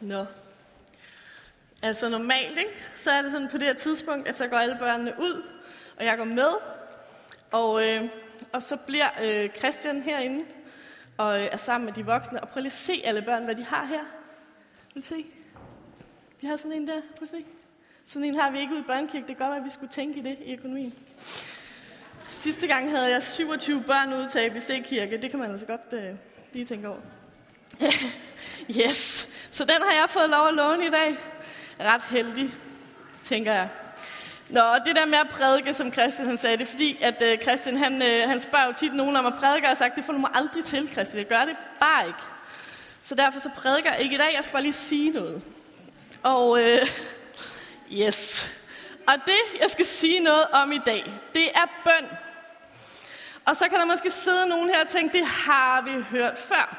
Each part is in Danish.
Nå. Altså normalt, ikke? så er det sådan på det her tidspunkt, at så går alle børnene ud, og jeg går med. Og, øh, og så bliver øh, Christian herinde og øh, er sammen med de voksne. Og prøv lige at se alle børn, hvad de har her. Vil se? De har sådan en der. Prøv at se. Sådan en har vi ikke ude i børnekirke. Det kan godt være, at vi skulle tænke i det i økonomien. Sidste gang havde jeg 27 børn ude til ABC-kirke. Det kan man altså godt øh, lige tænke over. yes. Så den har jeg fået lov at låne i dag. Ret heldig, tænker jeg. Nå, det der med at prædike, som Christian han sagde, det er fordi, at øh, Christian han, øh, han spørger jo tit nogen om at prædike, og har sagt, det får du mig aldrig til, Christian. Jeg gør det bare ikke. Så derfor så prædiker jeg ikke i dag, jeg skal bare lige sige noget. Og øh, yes. Og det, jeg skal sige noget om i dag, det er bøn. Og så kan der måske sidde nogen her og tænke, det har vi hørt før.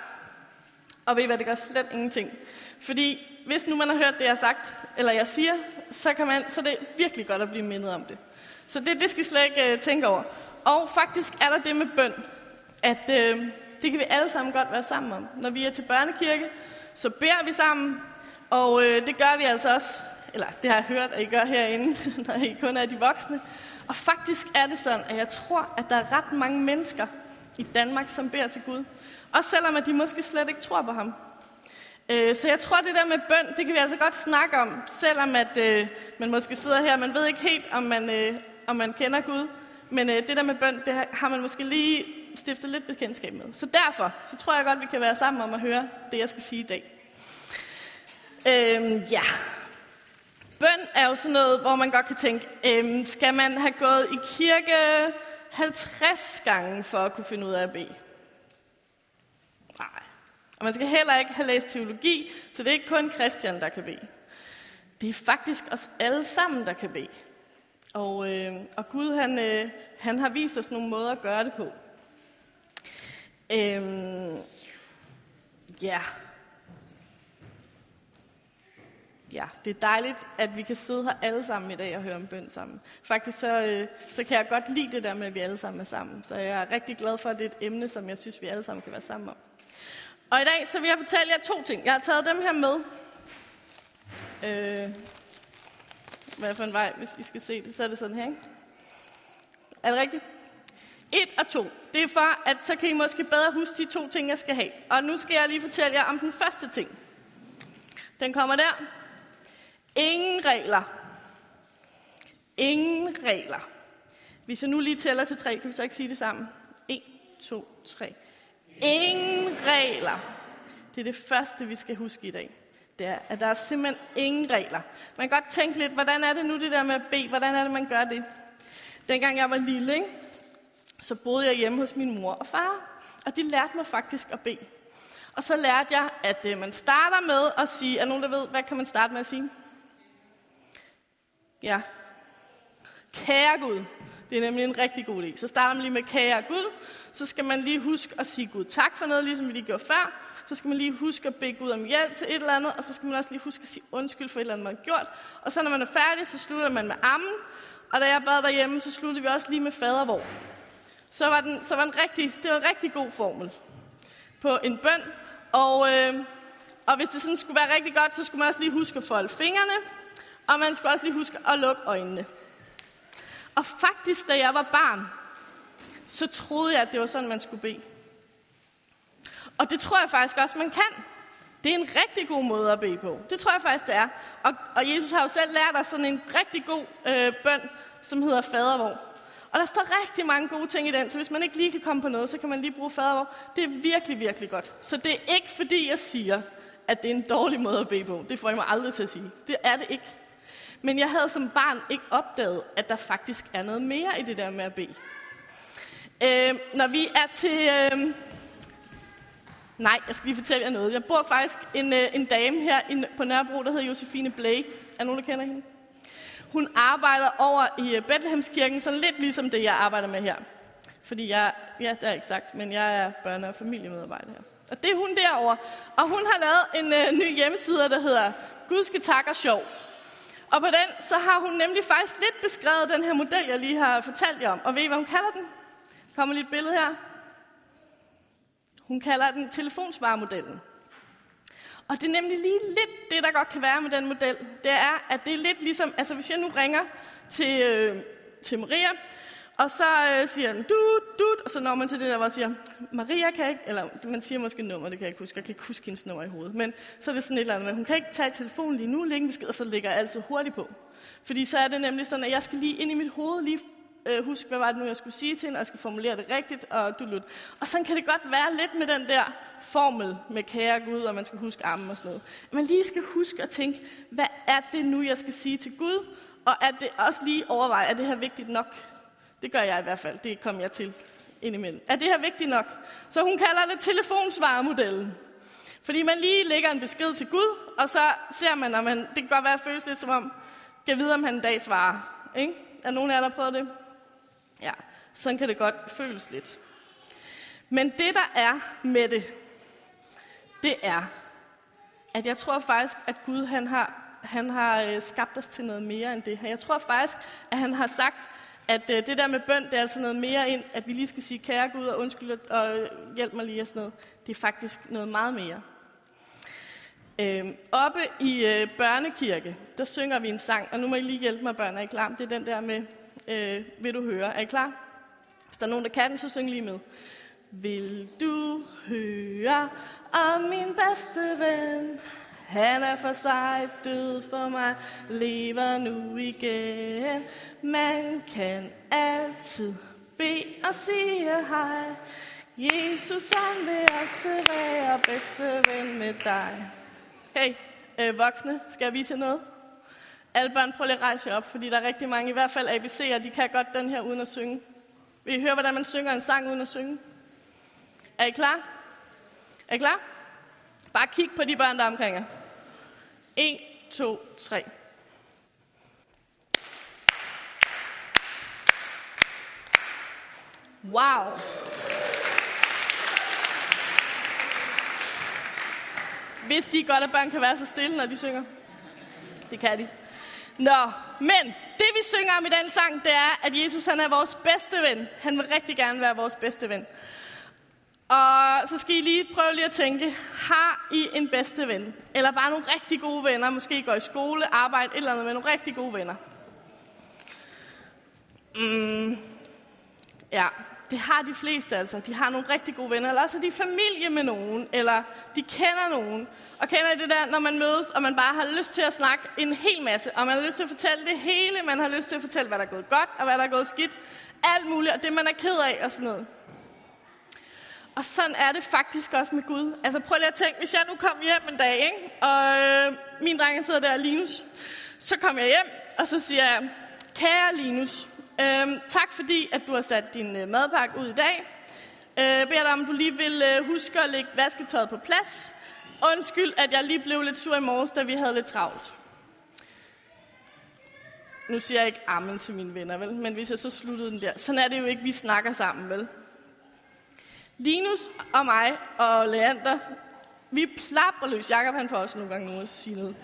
Og ved I hvad, det gør slet ingenting. Fordi hvis nu man har hørt det, jeg har sagt, eller jeg siger, så, kan man, så det er virkelig godt at blive mindet om det. Så det, det skal I slet ikke øh, tænke over. Og faktisk er der det med bøn, at øh, det kan vi alle sammen godt være sammen om. Når vi er til børnekirke, så beder vi sammen, og øh, det gør vi altså også, eller det har jeg hørt, at I gør herinde, når I kun er de voksne. Og faktisk er det sådan, at jeg tror, at der er ret mange mennesker i Danmark, som beder til Gud. Også selvom at de måske slet ikke tror på ham. Øh, så jeg tror, det der med bøn, det kan vi altså godt snakke om, selvom at øh, man måske sidder her, man ved ikke helt, om man, øh, om man kender Gud. Men øh, det der med bøn, det har man måske lige stiftet lidt bekendtskab med. Så derfor, så tror jeg godt, vi kan være sammen om at høre det, jeg skal sige i dag. Øhm, ja. Bøn er jo sådan noget, hvor man godt kan tænke, øhm, skal man have gået i kirke 50 gange for at kunne finde ud af at bede? Og man skal heller ikke have læst teologi, så det er ikke kun Christian, der kan bede. Det er faktisk os alle sammen, der kan bede. Og, øh, og Gud, han, øh, han har vist os nogle måder at gøre det på. Øhm, ja. Ja, det er dejligt, at vi kan sidde her alle sammen i dag og høre om bøn sammen. Faktisk så, øh, så kan jeg godt lide det der med, at vi alle sammen er sammen. Så jeg er rigtig glad for, at det er et emne, som jeg synes, vi alle sammen kan være sammen om. Og i dag så vil jeg fortælle jer to ting. Jeg har taget dem her med. Øh, hvad for en vej, hvis I skal se det, så er det sådan her, ikke? Er det rigtigt? Et og to. Det er for, at så kan I måske bedre huske de to ting, jeg skal have. Og nu skal jeg lige fortælle jer om den første ting. Den kommer der. Ingen regler. Ingen regler. Hvis jeg nu lige tæller til tre, kan vi så ikke sige det sammen? 1, 2, 3. Ingen regler. Det er det første, vi skal huske i dag. Det er, at der er simpelthen ingen regler. Man kan godt tænke lidt, hvordan er det nu det der med at bede? Hvordan er det, man gør det? Dengang jeg var lille, ikke? så boede jeg hjemme hos min mor og far. Og de lærte mig faktisk at bede. Og så lærte jeg, at øh, man starter med at sige, er nogen, der ved, hvad kan man starte med at sige? Ja. Kære Gud. Det er nemlig en rigtig god idé. Så starter man lige med kære Gud. Så skal man lige huske at sige Gud tak for noget, ligesom vi lige gjorde før. Så skal man lige huske at bede Gud om hjælp til et eller andet. Og så skal man også lige huske at sige undskyld for et eller andet, man har gjort. Og så når man er færdig, så slutter man med ammen. Og da jeg bad derhjemme, så sluttede vi også lige med fadervor. Så var, den, så var den rigtig, det var en rigtig god formel på en bøn. Og, øh, og hvis det sådan skulle være rigtig godt, så skulle man også lige huske at folde fingrene. Og man skulle også lige huske at lukke øjnene. Og faktisk, da jeg var barn, så troede jeg, at det var sådan, man skulle bede. Og det tror jeg faktisk også, man kan. Det er en rigtig god måde at bede på. Det tror jeg faktisk, det er. Og, og Jesus har jo selv lært os sådan en rigtig god øh, bøn, som hedder fadervor. Og der står rigtig mange gode ting i den, så hvis man ikke lige kan komme på noget, så kan man lige bruge fadervor. Det er virkelig, virkelig godt. Så det er ikke fordi, jeg siger, at det er en dårlig måde at bede på. Det får jeg mig aldrig til at sige. Det er det ikke. Men jeg havde som barn ikke opdaget, at der faktisk er noget mere i det der med at bede. Øh, når vi er til... Øh, nej, jeg skal lige fortælle jer noget. Jeg bor faktisk en, øh, en dame her på Nørrebro, der hedder Josefine Blake. Er nogen, der kender hende? Hun arbejder over i øh, Bethlehemskirken, sådan lidt ligesom det, jeg arbejder med her. Fordi jeg, ja, det er ikke sagt, men jeg er børne- og familiemedarbejder her. Og det er hun derovre. Og hun har lavet en øh, ny hjemmeside, der hedder Gudske tak og sjov. Og på den, så har hun nemlig faktisk lidt beskrevet den her model, jeg lige har fortalt jer om. Og ved I, hvad hun kalder den? Kommer lige et billede her. Hun kalder den telefonsvaremodellen. Og det er nemlig lige lidt det, der godt kan være med den model. Det er, at det er lidt ligesom, altså hvis jeg nu ringer til, øh, til Maria, og så øh, siger den, du, du, og så når man til det der, hvor siger, Maria kan ikke, eller man siger måske nummer, det kan jeg ikke huske, jeg kan ikke huske hendes nummer i hovedet, men så er det sådan et eller andet med, hun kan ikke tage telefonen lige nu, lægge besked, og så ligger jeg altid hurtigt på. Fordi så er det nemlig sådan, at jeg skal lige ind i mit hoved lige øh, huske, hvad var det nu, jeg skulle sige til hende, og jeg skal formulere det rigtigt, og du lut. Og sådan kan det godt være lidt med den der formel med kære Gud, og man skal huske armen og sådan noget. Man lige skal huske at tænke, hvad er det nu, jeg skal sige til Gud, og er det også lige overveje, er det her vigtigt nok? Det gør jeg i hvert fald, Det kommer jeg til indimellem. Er det her vigtigt nok? Så hun kalder det telefonsvaremodellen. Fordi man lige lægger en besked til Gud, og så ser man, at man, det kan godt være at føles lidt som om, kan vide, om han en dag svarer. Ikke? Er nogen af jer, der har prøvet det? Ja, sådan kan det godt føles lidt. Men det, der er med det, det er, at jeg tror faktisk, at Gud han har, han har øh, skabt os til noget mere end det. Jeg tror faktisk, at han har sagt, at øh, det der med bøn, det er altså noget mere end, at vi lige skal sige, kære Gud, og undskyld og hjælp mig lige og sådan noget. Det er faktisk noget meget mere. Øhm, oppe i øh, børnekirke, der synger vi en sang, og nu må I lige hjælpe mig, børn. Er I klar? Det er den der med, øh, vil du høre? Er I klar? Hvis der er nogen, der kan den, så syng lige med. Vil du høre om min bedste ven? Han er for sig død for mig, lever nu igen. Man kan altid bede og sige hej. Jesus, han vil også være bedste ven med dig. Hey, øh, voksne, skal jeg vise jer noget? Alle børn, prøv lige at rejse op, fordi der er rigtig mange, i hvert fald ABC'er, de kan godt den her uden at synge. Vil I høre, hvordan man synger en sang uden at synge? Er I klar? Er I klar? Bare kig på de børn, der er omkring jer. 1, 2, 3. Wow. Hvis de godt, at børn kan være så stille, når de synger. Det kan de. Nå, men det vi synger om i den sang, det er, at Jesus han er vores bedste ven. Han vil rigtig gerne være vores bedste ven. Og så skal I lige prøve lige at tænke, har I en bedste ven? Eller bare nogle rigtig gode venner, måske går i skole, arbejde, et eller andet med nogle rigtig gode venner. Mm, ja, det har de fleste altså. De har nogle rigtig gode venner, eller også er de familie med nogen, eller de kender nogen. Og kender I det der, når man mødes, og man bare har lyst til at snakke en hel masse, og man har lyst til at fortælle det hele, man har lyst til at fortælle, hvad der er gået godt, og hvad der er gået skidt, alt muligt, og det man er ked af, og sådan noget. Og sådan er det faktisk også med Gud. Altså prøv lige at tænke, hvis jeg nu kom hjem en dag, ikke? og øh, min dreng sidder der, Linus, så kom jeg hjem, og så siger jeg, kære Linus, Øhm, tak fordi, at du har sat din øh, madpakke ud i dag. Øh, beder dig om, du lige vil øh, huske at lægge vasketøjet på plads. Undskyld, at jeg lige blev lidt sur i morges, da vi havde lidt travlt. Nu siger jeg ikke amen til mine venner, vel? Men hvis jeg så sluttede den der, sådan er det jo ikke, vi snakker sammen, vel? Linus og mig og Leander, vi plapper løs. Jakob han får også nogle gange noget at sige noget.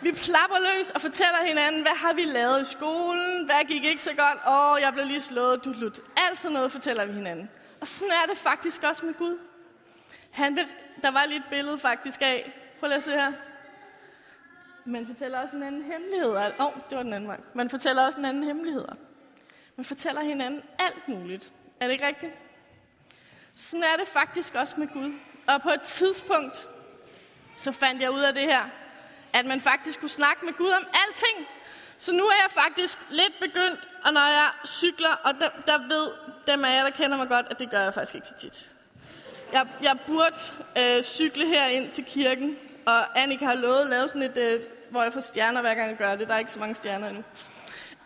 Vi plapper løs og fortæller hinanden, hvad har vi lavet i skolen? Hvad gik ikke så godt? Åh, oh, jeg blev lige slået, du lut. Alt sådan noget fortæller vi hinanden. Og sådan er det faktisk også med Gud. Han vil, der var lige et billede faktisk af. Prøv lige at se her. Man fortæller også en anden hemmelighed. Åh, oh, det var den anden vej. Man fortæller også en anden hemmelighed. Man fortæller hinanden alt muligt. Er det ikke rigtigt? Sådan er det faktisk også med Gud. Og på et tidspunkt, så fandt jeg ud af det her, at man faktisk kunne snakke med Gud om alting. Så nu er jeg faktisk lidt begyndt, og når jeg cykler, og der, der ved dem af jer, der kender mig godt, at det gør jeg faktisk ikke så tit. Jeg, jeg burde øh, cykle her ind til kirken, og Annika har lovet at lave sådan et, øh, hvor jeg får stjerner hver gang jeg gør det. Der er ikke så mange stjerner endnu.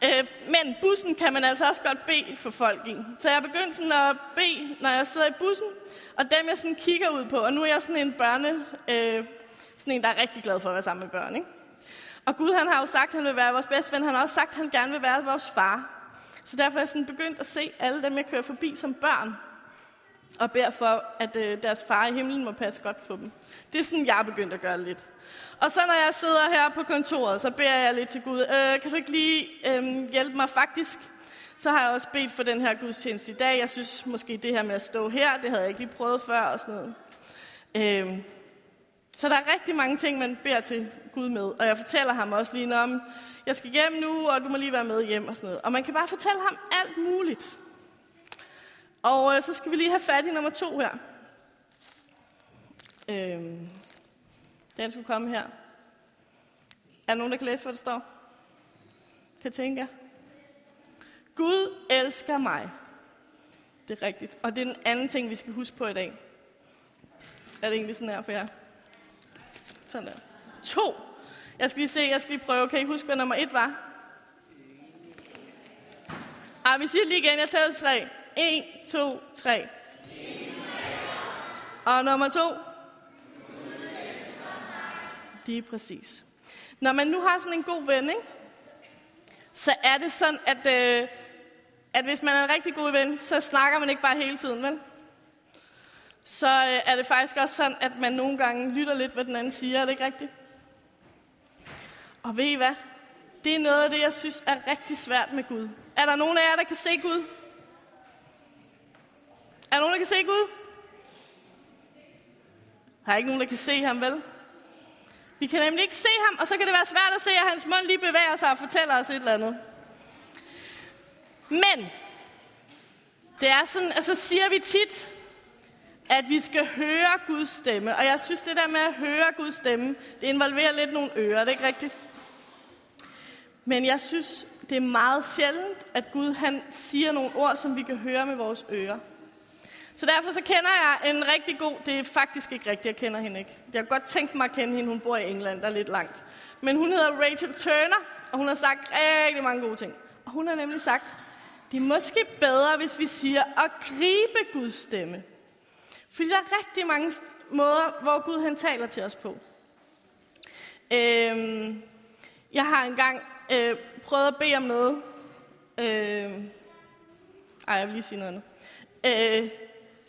Øh, men bussen kan man altså også godt bede for folk i. Så jeg er begyndt sådan at bede, når jeg sidder i bussen, og dem jeg sådan kigger ud på. Og nu er jeg sådan en børne, øh, sådan en, der er rigtig glad for at være sammen med børn. Ikke? Og Gud han har jo sagt, at han vil være vores bedste ven. Han har også sagt, at han gerne vil være vores far. Så derfor er jeg sådan begyndt at se alle dem, jeg kører forbi som børn. Og beder for, at øh, deres far i himlen må passe godt på dem. Det er sådan, jeg er begyndt at gøre lidt. Og så når jeg sidder her på kontoret, så beder jeg lidt til Gud, øh, kan du ikke lige øh, hjælpe mig faktisk? Så har jeg også bedt for den her gudstjeneste i dag. Jeg synes måske det her med at stå her, det havde jeg ikke lige prøvet før og sådan noget. Øh, så der er rigtig mange ting, man beder til Gud med. Og jeg fortæller ham også lige om, jeg skal hjem nu, og du må lige være med hjem og sådan noget. Og man kan bare fortælle ham alt muligt. Og øh, så skal vi lige have fat i nummer to her. Øhm, den skulle komme her. Er der nogen, der kan læse, hvad der står? Kan tænke jer? Gud elsker mig. Det er rigtigt. Og det er den anden ting, vi skal huske på i dag. Er det egentlig sådan her for jer? Sådan der. To. Jeg skal lige se, jeg skal lige prøve. Kan I huske, hvad nummer et var? Ej, vi siger lige igen. Jeg tæller tre. En, to, tre. Og nummer to. Lige præcis. Når man nu har sådan en god ven, ikke? så er det sådan, at, øh, at hvis man er en rigtig god ven, så snakker man ikke bare hele tiden, vel? Så øh, er det faktisk også sådan, at man nogle gange lytter lidt, hvad den anden siger. Er det ikke rigtigt? Og ved I hvad? Det er noget af det, jeg synes er rigtig svært med Gud. Er der nogen af jer, der kan se Gud? Er der nogen, der kan se Gud? Der er ikke nogen, der kan se ham, vel? Vi kan nemlig ikke se ham, og så kan det være svært at se, at hans mund lige bevæger sig og fortæller os et eller andet. Men, det er sådan, altså siger vi tit, at vi skal høre Guds stemme. Og jeg synes, det der med at høre Guds stemme, det involverer lidt nogle ører, det er ikke rigtigt? Men jeg synes, det er meget sjældent, at Gud han siger nogle ord, som vi kan høre med vores ører. Så derfor så kender jeg en rigtig god, det er faktisk ikke rigtigt, jeg kender hende ikke. Jeg har godt tænkt mig at kende hende, hun bor i England, der er lidt langt. Men hun hedder Rachel Turner, og hun har sagt rigtig mange gode ting. Og hun har nemlig sagt, det er måske bedre, hvis vi siger at gribe Guds stemme. Fordi der er rigtig mange måder, hvor Gud han taler til os på. Øhm, jeg har engang øh, prøvet at bede om noget. Øh, ej, jeg vil lige sige noget andet. Øh,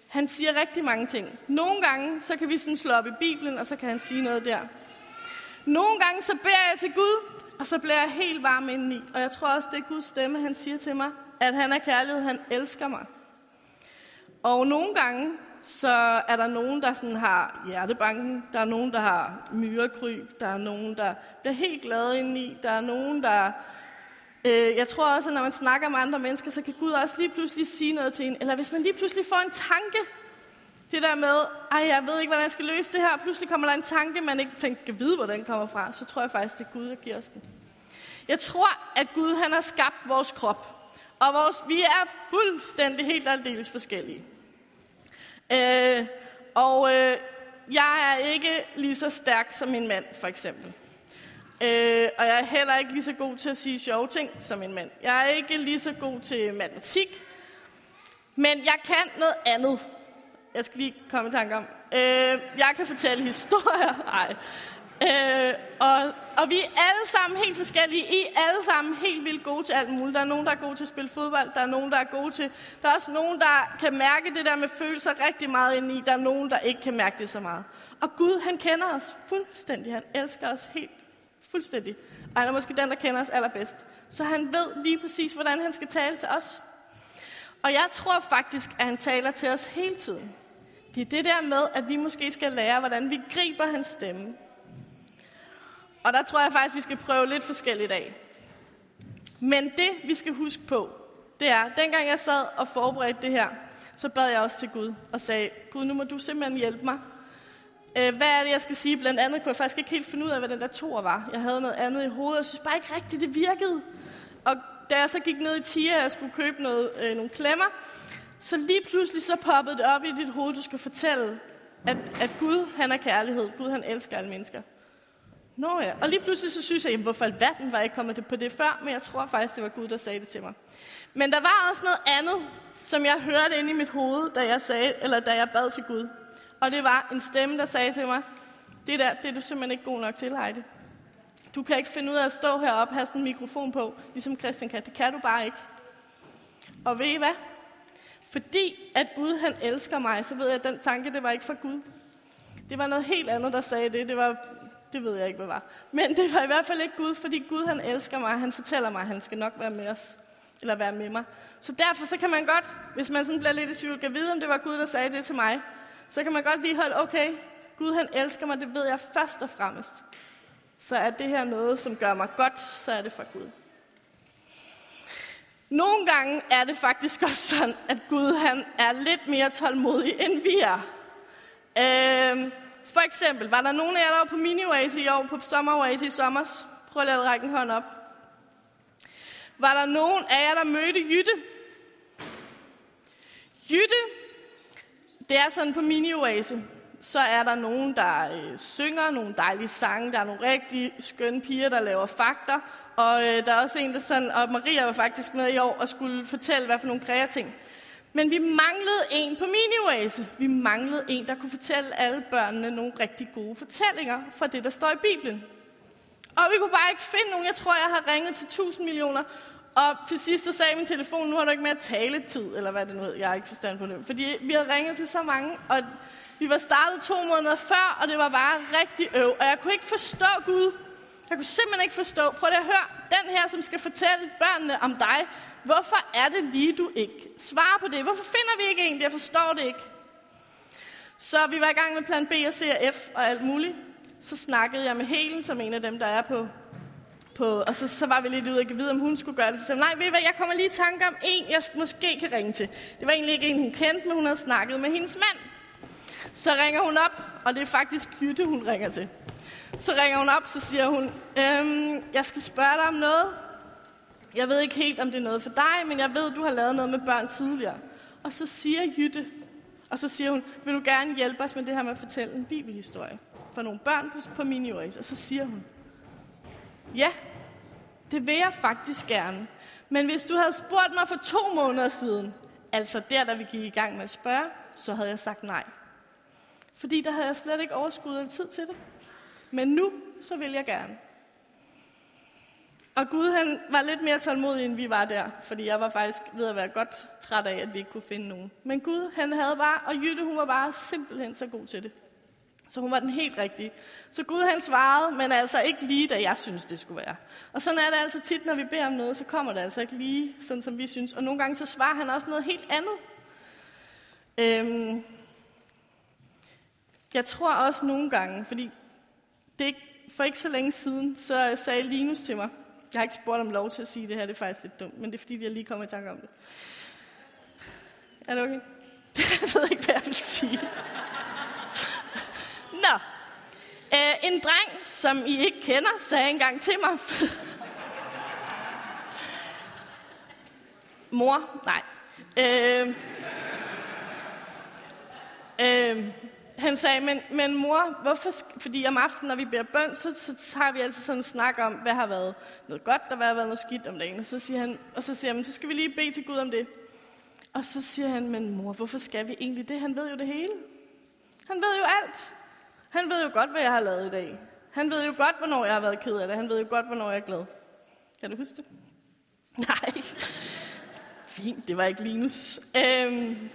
han siger rigtig mange ting. Nogle gange, så kan vi sådan slå op i Bibelen, og så kan han sige noget der. Nogle gange, så beder jeg til Gud, og så bliver jeg helt varm indeni. Og jeg tror også, det er Guds stemme, han siger til mig, at han er kærlighed, han elsker mig. Og nogle gange, så er der nogen, der sådan har hjertebanken. Der er nogen, der har myrekryb. Der er nogen, der bliver helt glade indeni. Der er nogen, der... Øh, jeg tror også, at når man snakker med andre mennesker, så kan Gud også lige pludselig sige noget til en. Eller hvis man lige pludselig får en tanke. Det der med, ej, jeg ved ikke, hvordan jeg skal løse det her. Pludselig kommer der en tanke, man ikke tænker, kan vide, hvor den kommer fra. Så tror jeg faktisk, det er Gud, der giver os den. Jeg tror, at Gud han har skabt vores krop. Og vores, vi er fuldstændig helt aldeles forskellige. Øh, og øh, jeg er ikke lige så stærk som min mand, for eksempel. Øh, og jeg er heller ikke lige så god til at sige sjove ting som min mand. Jeg er ikke lige så god til matematik. Men jeg kan noget andet. Jeg skal lige komme i tanke om. Øh, jeg kan fortælle historier. Nej. Øh, og, og vi er alle sammen helt forskellige. I er alle sammen helt vildt gode til alt muligt. Der er nogen, der er gode til at spille fodbold. Der er nogen, der er gode til... Der er også nogen, der kan mærke det der med følelser rigtig meget ind i. Der er nogen, der ikke kan mærke det så meget. Og Gud, han kender os fuldstændig. Han elsker os helt fuldstændig. Og han er måske den, der kender os allerbedst. Så han ved lige præcis, hvordan han skal tale til os. Og jeg tror faktisk, at han taler til os hele tiden. Det er det der med, at vi måske skal lære, hvordan vi griber hans stemme. Og der tror jeg faktisk, vi skal prøve lidt forskelligt af. Men det, vi skal huske på, det er, dengang jeg sad og forberedte det her, så bad jeg også til Gud og sagde, Gud, nu må du simpelthen hjælpe mig. Øh, hvad er det, jeg skal sige? Blandt andet kunne jeg faktisk ikke helt finde ud af, hvad den der tor var. Jeg havde noget andet i hovedet, og jeg synes bare ikke rigtigt, det virkede. Og da jeg så gik ned i Tia, og jeg skulle købe noget, øh, nogle klemmer, så lige pludselig så poppede det op i dit hoved, du skal fortælle, at, at Gud, han er kærlighed. Gud, han elsker alle mennesker. Nå ja, og lige pludselig så synes jeg, jamen, hvorfor alverden var jeg ikke kommet på det før, men jeg tror faktisk, det var Gud, der sagde det til mig. Men der var også noget andet, som jeg hørte inde i mit hoved, da jeg, sagde, eller da jeg bad til Gud. Og det var en stemme, der sagde til mig, det der, det er du simpelthen ikke god nok til, Heidi. Du kan ikke finde ud af at stå heroppe og have sådan en mikrofon på, ligesom Christian kan. Det kan du bare ikke. Og ved I hvad? Fordi at Gud han elsker mig, så ved jeg, at den tanke, det var ikke fra Gud. Det var noget helt andet, der sagde det. Det var det ved jeg ikke, hvad var. Men det var i hvert fald ikke Gud, fordi Gud han elsker mig, han fortæller mig, at han skal nok være med os, eller være med mig. Så derfor så kan man godt, hvis man sådan bliver lidt i tvivl, kan vide, om det var Gud, der sagde det til mig, så kan man godt lige holde, okay, Gud han elsker mig, det ved jeg først og fremmest. Så er det her noget, som gør mig godt, så er det fra Gud. Nogle gange er det faktisk også sådan, at Gud han er lidt mere tålmodig, end vi er. Øh, for eksempel, var der nogen af jer, der var på mini i år, på sommer i sommer? Prøv at række en hånd op. Var der nogen af jer, der mødte Jytte? Jytte, det er sådan på mini så er der nogen, der øh, synger nogle dejlige sange. Der er nogle rigtig skønne piger, der laver fakter. Og øh, der er også en, der sådan, og Maria var faktisk med i år og skulle fortælle, hvad for nogle kreating. Men vi manglede en på mini Vi manglede en, der kunne fortælle alle børnene nogle rigtig gode fortællinger fra det, der står i Bibelen. Og vi kunne bare ikke finde nogen. Jeg tror, jeg har ringet til 1000 millioner. Og til sidst så sagde min telefon, nu har du ikke mere taletid, eller hvad det nu er. Jeg har ikke forstand på det. Fordi vi har ringet til så mange, og vi var startet to måneder før, og det var bare rigtig øv. Og jeg kunne ikke forstå Gud. Jeg kunne simpelthen ikke forstå. Prøv lige at høre. Den her, som skal fortælle børnene om dig. Hvorfor er det lige, du ikke svarer på det? Hvorfor finder vi ikke en? Jeg forstår det ikke. Så vi var i gang med plan B og C og F og alt muligt. Så snakkede jeg med Helen, som en af dem, der er på på, og så, så var vi lidt ude og vide, om hun skulle gøre det. Så sagde nej, ved I hvad, jeg kommer lige i tanke om en, jeg måske kan ringe til. Det var egentlig ikke en, hun kendte, men hun havde snakket med hendes mand. Så ringer hun op, og det er faktisk Jytte, hun ringer til. Så ringer hun op, så siger hun, øhm, jeg skal spørge dig om noget. Jeg ved ikke helt, om det er noget for dig, men jeg ved, du har lavet noget med børn tidligere. Og så siger Jytte, og så siger hun, vil du gerne hjælpe os med det her med at fortælle en bibelhistorie for nogle børn på, på? Og så siger hun, ja, det vil jeg faktisk gerne. Men hvis du havde spurgt mig for to måneder siden, altså der, da vi gik i gang med at spørge, så havde jeg sagt nej. Fordi der havde jeg slet ikke overskud eller tid til det. Men nu, så vil jeg gerne. Og Gud han var lidt mere tålmodig, end vi var der, fordi jeg var faktisk ved at være godt træt af, at vi ikke kunne finde nogen. Men Gud, han havde bare, og Jytte, hun var bare simpelthen så god til det. Så hun var den helt rigtige. Så Gud han svarede, men altså ikke lige, da jeg synes, det skulle være. Og sådan er det altså tit, når vi beder om noget, så kommer det altså ikke lige, sådan som vi synes. Og nogle gange så svarer han også noget helt andet. Øhm, jeg tror også nogle gange, fordi det er for ikke så længe siden, så sagde Linus til mig, jeg har ikke spurgt om lov til at sige det her, det er faktisk lidt dumt, men det er fordi, jeg lige kommer i tanke om det. Er det okay? Jeg ved ikke, hvad jeg vil sige. Nå. Æ, en dreng, som I ikke kender, sagde engang til mig. Mor, nej. Øh, øh, han sagde, men, men mor, hvorfor, fordi om aftenen, når vi beder bøn, så, så har vi altid sådan en snak om, hvad har været noget godt, der hvad har været noget skidt om dagen. Og så siger han, og så siger han, så skal vi lige bede til Gud om det. Og så siger han, men mor, hvorfor skal vi egentlig det? Han ved jo det hele. Han ved jo alt. Han ved jo godt, hvad jeg har lavet i dag. Han ved jo godt, hvornår jeg har været ked af det. Han ved jo godt, hvornår jeg er glad. Kan du huske det? Nej. Fint, det var ikke Linus. Øhm,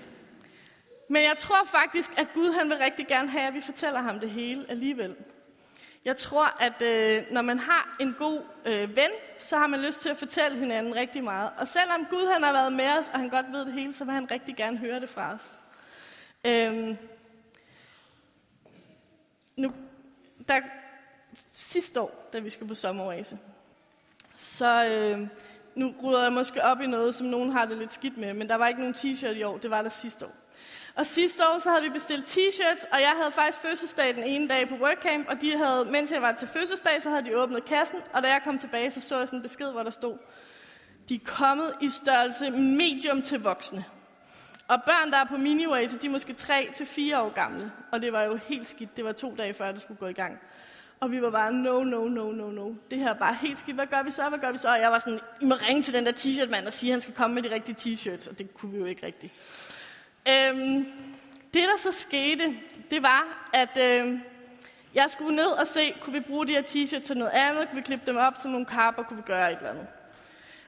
men jeg tror faktisk, at Gud han vil rigtig gerne have, at vi fortæller ham det hele alligevel. Jeg tror, at øh, når man har en god øh, ven, så har man lyst til at fortælle hinanden rigtig meget. Og selvom Gud han har været med os, og han godt ved det hele, så vil han rigtig gerne høre det fra os. Øhm, nu, der, sidste år, da vi skulle på sommeroase, så øh, nu ruder jeg måske op i noget, som nogen har det lidt skidt med, men der var ikke nogen t-shirt i år, det var der sidste år. Og sidste år, så havde vi bestilt t-shirts, og jeg havde faktisk fødselsdag den ene dag på workcamp, og de havde, mens jeg var til fødselsdag, så havde de åbnet kassen, og da jeg kom tilbage, så så jeg sådan en besked, hvor der stod, de er kommet i størrelse medium til voksne. Og børn, der er på miniway, så de er måske 3 til år gamle. Og det var jo helt skidt. Det var to dage før, det skulle gå i gang. Og vi var bare, no, no, no, no, no. Det her er bare helt skidt. Hvad gør vi så? Hvad gør vi så? Og jeg var sådan, I må ringe til den der t-shirt mand og sige, at han skal komme med de rigtige t-shirts. Og det kunne vi jo ikke rigtigt. Øhm, det, der så skete, det var, at øhm, jeg skulle ned og se, kunne vi bruge de her t-shirts til noget andet? Kunne vi klippe dem op som nogle kapper? Kunne vi gøre et eller andet?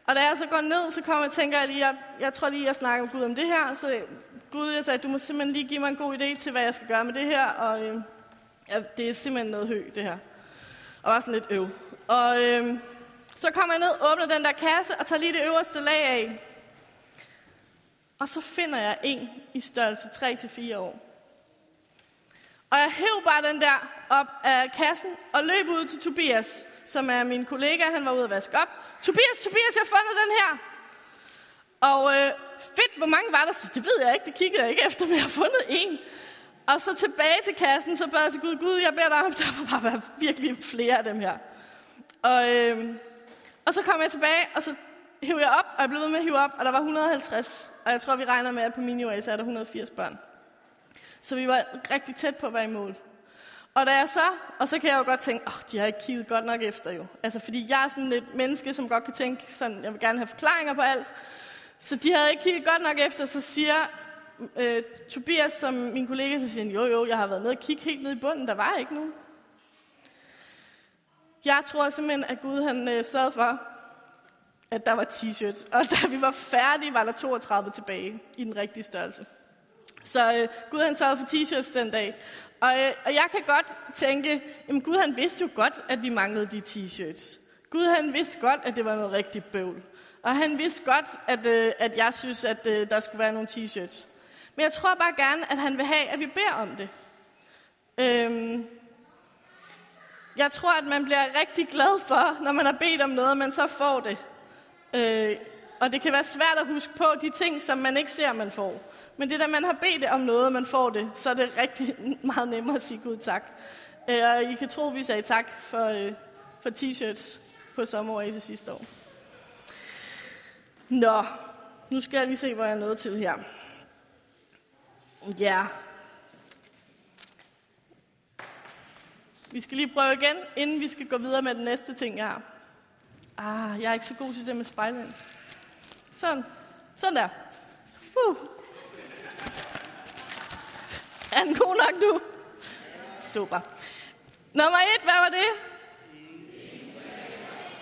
Og da jeg så går ned, så kommer jeg og tænker, jeg, lige, jeg, jeg tror lige, jeg snakker med Gud om det her. Så Gud, jeg sagde, du må simpelthen lige give mig en god idé til, hvad jeg skal gøre med det her. Og øh, ja, det er simpelthen noget hø, det her. Og var sådan lidt øv. Og øh, så kommer jeg ned, åbner den der kasse og tager lige det øverste lag af. Og så finder jeg en i størrelse 3-4 år. Og jeg hæv bare den der op af kassen og løb ud til Tobias, som er min kollega. Han var ude at vaske op. Tobias, Tobias, jeg har fundet den her. Og øh, fedt, hvor mange var der? Så det ved jeg ikke, det kiggede jeg ikke efter, men jeg har fundet en. Og så tilbage til kassen, så bad jeg til Gud, Gud, jeg beder dig om, der må bare være virkelig flere af dem her. Og, øh, og så kom jeg tilbage, og så hæv jeg op, og jeg blev ved med at hive op, og der var 150. Og jeg tror, vi regner med, at på min så er der 180 børn. Så vi var rigtig tæt på at være i mål. Og da jeg så, og så kan jeg jo godt tænke, åh, oh, de har ikke kigget godt nok efter jo. Altså, fordi jeg er sådan et menneske, som godt kan tænke, sådan, jeg vil gerne have forklaringer på alt. Så de havde ikke kigget godt nok efter, så siger øh, Tobias, som min kollega, så siger han, jo jo, jeg har været nede og kigge helt ned i bunden, der var ikke nogen. Jeg tror simpelthen, at Gud han øh, sørgede for, at der var t-shirts. Og da vi var færdige, var der 32 tilbage i den rigtige størrelse. Så øh, Gud han sørgede for t-shirts den dag. Og, øh, og jeg kan godt tænke, jamen Gud han vidste jo godt, at vi manglede de t-shirts. Gud han vidste godt, at det var noget rigtigt bøvl. Og han vidste godt, at, øh, at jeg synes, at øh, der skulle være nogle t-shirts. Men jeg tror bare gerne, at han vil have, at vi beder om det. Øhm, jeg tror, at man bliver rigtig glad for, når man har bedt om noget, man så får det. Øh, og det kan være svært at huske på de ting, som man ikke ser, man får. Men det, der man har bedt om noget, man får det, så er det rigtig meget nemmere at sige Gud tak. Øh, og I kan tro, vi sagde tak for, øh, for t-shirts på sommeråret sidste år. Nå, nu skal jeg lige se, hvor jeg er nået til her. Ja. Vi skal lige prøve igen, inden vi skal gå videre med den næste ting, jeg har. Ah, jeg er ikke så god til det med spejlvendt. Sådan. Sådan der. Uh. Er den god nok nu? Super. Nummer et, hvad var det?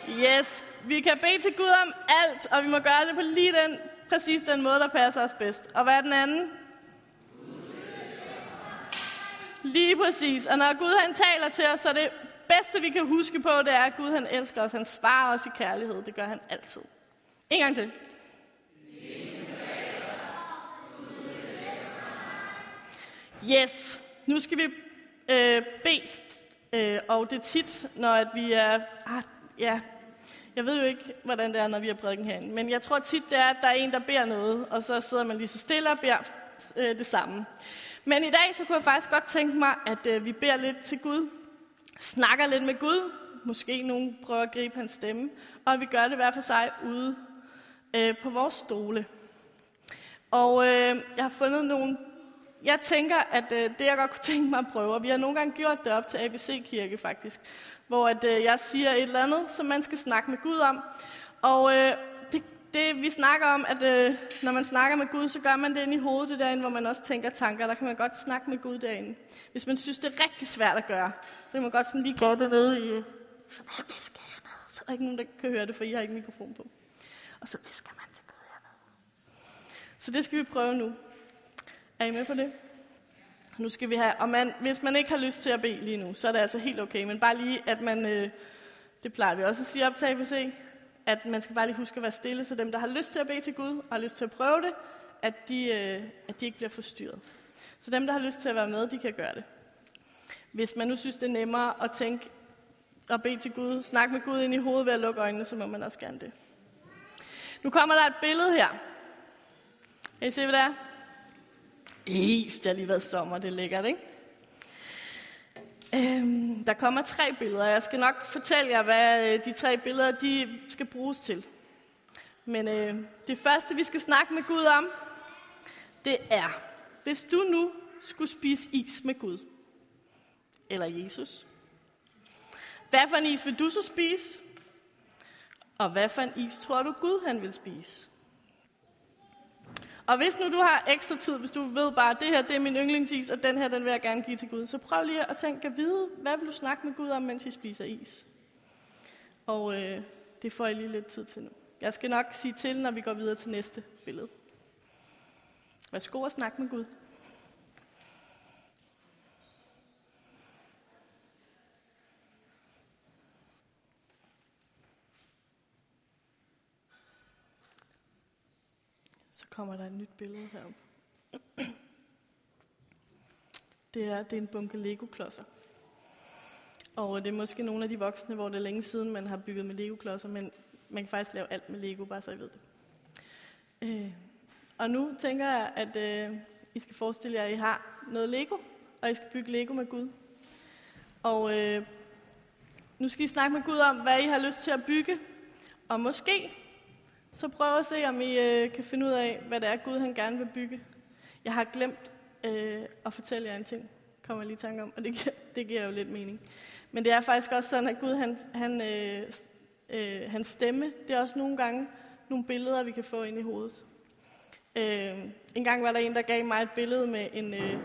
Yes, vi kan bede til Gud om alt, og vi må gøre det på lige den, præcis den måde, der passer os bedst. Og hvad er den anden? Lige præcis. Og når Gud han taler til os, så det bedste, vi kan huske på, det er, at Gud han elsker os. Han svarer os i kærlighed. Det gør han altid. En gang til. Yes. Nu skal vi øh, bede. Øh, og det er tit, når at vi er... Ah, ja, jeg ved jo ikke, hvordan det er, når vi har prædiken herinde. Men jeg tror tit, det er, at der er en, der beder noget, og så sidder man lige så stille og beder øh, det samme. Men i dag, så kunne jeg faktisk godt tænke mig, at øh, vi beder lidt til Gud. Snakker lidt med Gud. Måske nogen prøver at gribe hans stemme. Og vi gør det hver for sig ude øh, på vores stole. Og øh, jeg har fundet nogle... Jeg tænker, at øh, det jeg godt kunne tænke mig at prøve, og vi har nogle gange gjort det op til ABC-kirke faktisk, hvor at, øh, jeg siger et eller andet, som man skal snakke med Gud om. Og øh, det, vi snakker om, at øh, når man snakker med Gud, så gør man det ind i hovedet, derinde, hvor man også tænker tanker. Der kan man godt snakke med Gud derinde. Hvis man synes, det er rigtig svært at gøre, så kan man godt sådan lige gå dernede i... Så visker jeg ned, så der ikke nogen, der kan høre det, for I har ikke mikrofon på. Og så visker man til Gud hernede. Så det skal vi prøve nu. Er I med på det? Nu skal vi have, og man, hvis man ikke har lyst til at bede lige nu, så er det altså helt okay. Men bare lige, at man, øh, det plejer vi også at sige op til ABC, at man skal bare lige huske at være stille, så dem, der har lyst til at bede til Gud, og har lyst til at prøve det, at de, øh, at de ikke bliver forstyrret. Så dem, der har lyst til at være med, de kan gøre det. Hvis man nu synes, det er nemmere at tænke og bede til Gud, snakke med Gud ind i hovedet ved at lukke øjnene, så må man også gerne det. Nu kommer der et billede her. Kan I se, hvad det er? Is, det har lige været sommer, det er lækkert, ikke? Øhm, der kommer tre billeder. Jeg skal nok fortælle jer, hvad øh, de tre billeder de skal bruges til. Men øh, det første, vi skal snakke med Gud om, det er, hvis du nu skulle spise is med Gud, eller Jesus, hvad for en is vil du så spise? Og hvad for en is tror du Gud han vil spise? Og hvis nu du har ekstra tid, hvis du ved bare, at det her det er min yndlingsis, og den her den vil jeg gerne give til Gud, så prøv lige at tænke at vide, hvad vil du snakke med Gud om, mens I spiser is? Og øh, det får jeg lige lidt tid til nu. Jeg skal nok sige til, når vi går videre til næste billede. Værsgo at snakke med Gud. Så kommer der et nyt billede her. det er, det er en bunke Lego-klodser. Og det er måske nogle af de voksne, hvor det er længe siden, man har bygget med Lego-klodser, men man kan faktisk lave alt med Lego, bare så I ved det. Øh, og nu tænker jeg, at øh, I skal forestille jer, at I har noget Lego, og I skal bygge Lego med Gud. Og øh, nu skal I snakke med Gud om, hvad I har lyst til at bygge. Og måske så prøv at se, om I øh, kan finde ud af, hvad det er, Gud han gerne vil bygge. Jeg har glemt øh, at fortælle jer en ting, kommer jeg lige i tanke om, og det giver, det giver jo lidt mening. Men det er faktisk også sådan, at Gud, han, han, øh, øh, hans stemme, det er også nogle gange nogle billeder, vi kan få ind i hovedet. Øh, en gang var der en, der gav mig et billede med en, øh,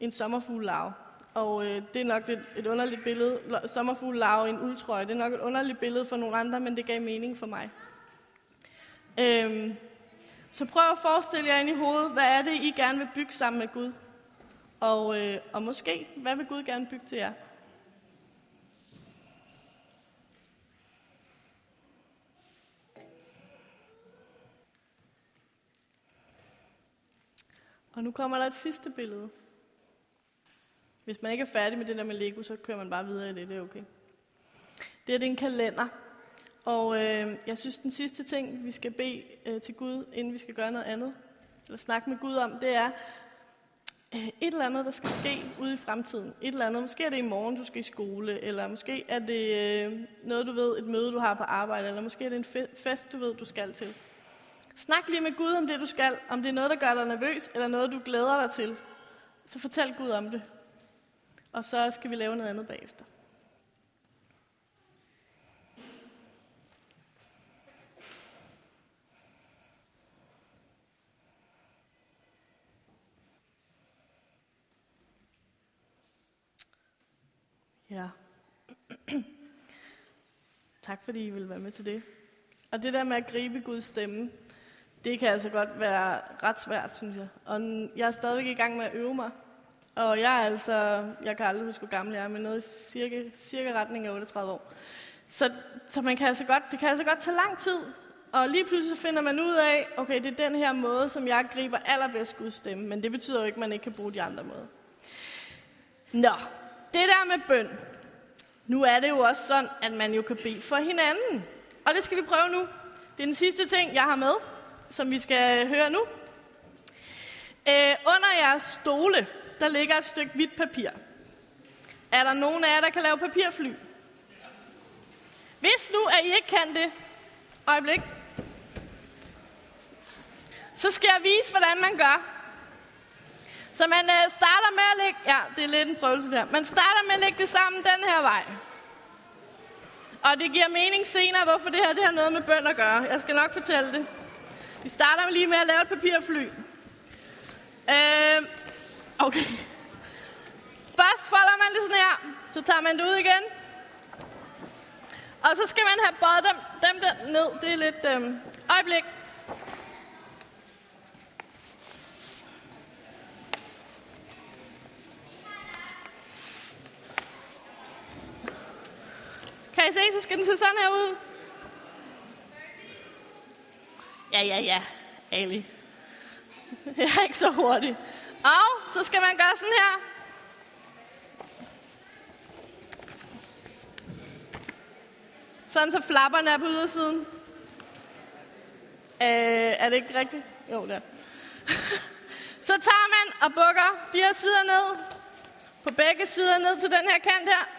en sommerfuglelarve. Og øh, det er nok et, et underligt billede. Sommerfuglelarve i en uldtrøje, det er nok et underligt billede for nogle andre, men det gav mening for mig. Øhm, så prøv at forestille jer ind i hovedet, hvad er det, I gerne vil bygge sammen med Gud? Og, øh, og måske, hvad vil Gud gerne bygge til jer? Og nu kommer der et sidste billede. Hvis man ikke er færdig med det der med Lego, så kører man bare videre i det, det er okay. Det er en kalender. Og øh, jeg synes, den sidste ting, vi skal bede øh, til Gud, inden vi skal gøre noget andet, eller snakke med Gud om, det er øh, et eller andet, der skal ske ude i fremtiden. Et eller andet. Måske er det i morgen, du skal i skole, eller måske er det øh, noget, du ved, et møde, du har på arbejde, eller måske er det en fest, du ved, du skal til. Snak lige med Gud om det, du skal. Om det er noget, der gør dig nervøs, eller noget, du glæder dig til. Så fortæl Gud om det. Og så skal vi lave noget andet bagefter. Ja. tak fordi I vil være med til det. Og det der med at gribe Guds stemme, det kan altså godt være ret svært, synes jeg. Og jeg er stadigvæk i gang med at øve mig. Og jeg er altså, jeg kan aldrig huske, hvor gammel jeg er, men noget i cirka, cirka retning af 38 år. Så, så man kan altså godt, det kan altså godt tage lang tid. Og lige pludselig finder man ud af, okay, det er den her måde, som jeg griber allerbedst Guds stemme. Men det betyder jo ikke, at man ikke kan bruge de andre måder. Nå, det der med bøn. Nu er det jo også sådan, at man jo kan bede for hinanden. Og det skal vi prøve nu. Det er den sidste ting, jeg har med som vi skal høre nu. Øh, under jeres stole, der ligger et stykke hvidt papir. Er der nogen af jer, der kan lave papirfly? Hvis nu, at I ikke kan det, øjeblik, så skal jeg vise, hvordan man gør. Så man øh, starter med at lægge... Ja, det er lidt en prøvelse der. Man starter med at lægge det sammen den her vej. Og det giver mening senere, hvorfor det her det har noget med bøn at gøre. Jeg skal nok fortælle det. Vi starter lige med at lave et papirfly. Øh, okay. Først folder man det sådan her. Så tager man det ud igen. Og så skal man have bøjet dem, dem der ned. Det er lidt øh, øjeblik. Så skal den se sådan her ud. Ja, ja, ja, Ali. Jeg er ikke så hurtig. Og så skal man gøre sådan her. Sådan så flapperne er på ydersiden. Øh, er det ikke rigtigt? Jo, det er. så tager man og bukker de her sider ned. På begge sider ned til den her kant her.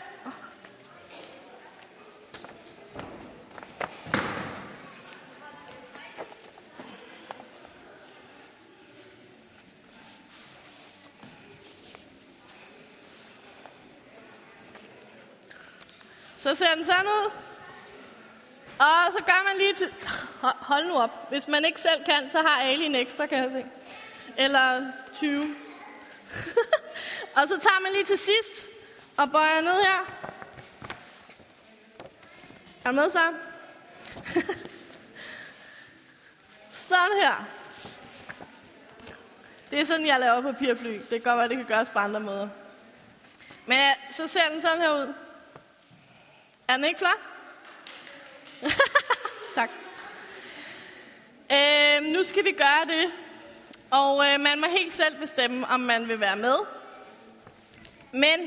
Så ser den sådan ud. Og så gør man lige til... Hold nu op. Hvis man ikke selv kan, så har Ali en ekstra, kan jeg se. Eller 20. og så tager man lige til sidst og bøjer ned her. Er du med så? sådan her. Det er sådan, jeg laver papirfly. Det kan godt være, det kan gøres på andre måder. Men ja, så ser den sådan her ud. Er den ikke flot? tak. Øh, nu skal vi gøre det. Og øh, man må helt selv bestemme, om man vil være med. Men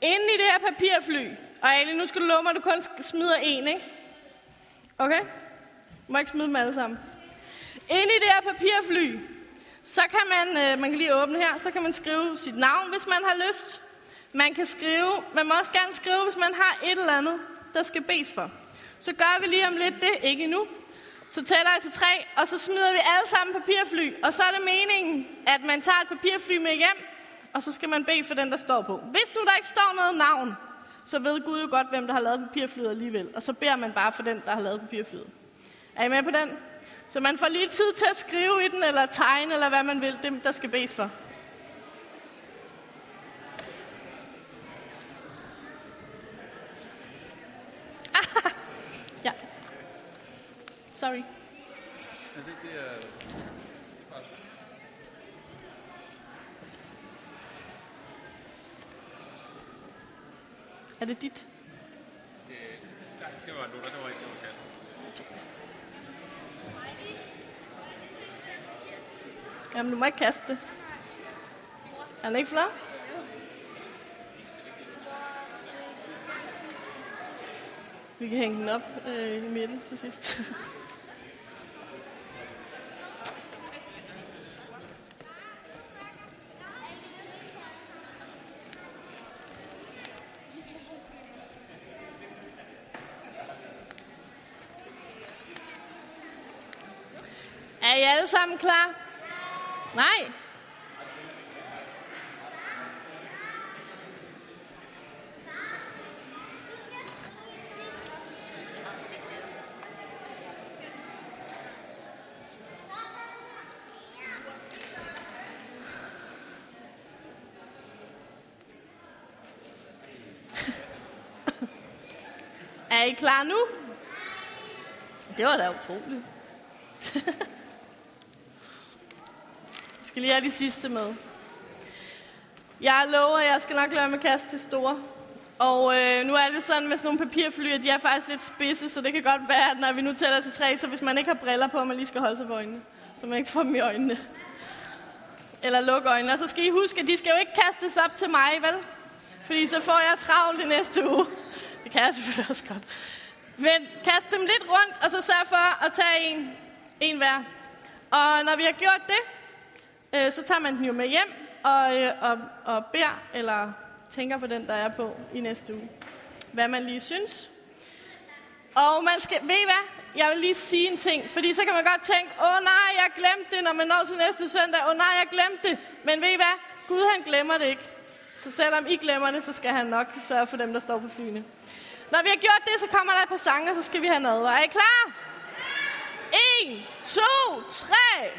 inde i det her papirfly, og Ali, nu skal du love mig, at du kun smider en, ikke? Okay? Du må ikke smide dem alle sammen. Inde i det her papirfly, så kan man, øh, man kan lige åbne her, så kan man skrive sit navn, hvis man har lyst. Man kan skrive, man må også gerne skrive, hvis man har et eller andet, der skal bes for. Så gør vi lige om lidt det, ikke nu. Så tæller jeg til tre, og så smider vi alle sammen papirfly. Og så er det meningen, at man tager et papirfly med hjem, og så skal man bede for den, der står på. Hvis nu der ikke står noget navn, så ved Gud jo godt, hvem der har lavet papirflyet alligevel. Og så beder man bare for den, der har lavet papirflyet. Er I med på den? Så man får lige tid til at skrive i den, eller tegne, eller hvad man vil, dem der skal bes for. Sorry. Er det dit? Nej, det var Lola, det var ikke det var Jamen, du må ikke kaste det. Er den ikke flot? Vi kan hænge den op øh, i midten til sidst. alle sammen klar? Nej. Er I klar nu? Det var da utroligt. Skal lige have de sidste med. Jeg lover, at jeg skal nok lade med kaste til store. Og øh, nu er det sådan med sådan nogle papirfly, at de er faktisk lidt spidse, så det kan godt være, at når vi nu tæller til tre, så hvis man ikke har briller på, at man lige skal holde sig for øjnene, så man ikke får dem i øjnene. Eller lukke øjnene. Og så skal I huske, at de skal jo ikke kastes op til mig, vel? Fordi så får jeg travlt i næste uge. Det kan jeg selvfølgelig også godt. Men kast dem lidt rundt, og så sørg for at tage en, en hver. Og når vi har gjort det, øh, så tager man den jo med hjem og, øh, og, og beder, eller tænker på den, der er på i næste uge. Hvad man lige synes. Og man skal, ved I hvad? Jeg vil lige sige en ting, fordi så kan man godt tænke, åh nej, jeg glemte det, når man når til næste søndag. Åh nej, jeg glemte det. Men ved I hvad? Gud han glemmer det ikke. Så selvom I glemmer det, så skal han nok sørge for dem, der står på flyene. Når vi har gjort det, så kommer der et par sange, og så skal vi have noget. Er I klar? En, to, tre.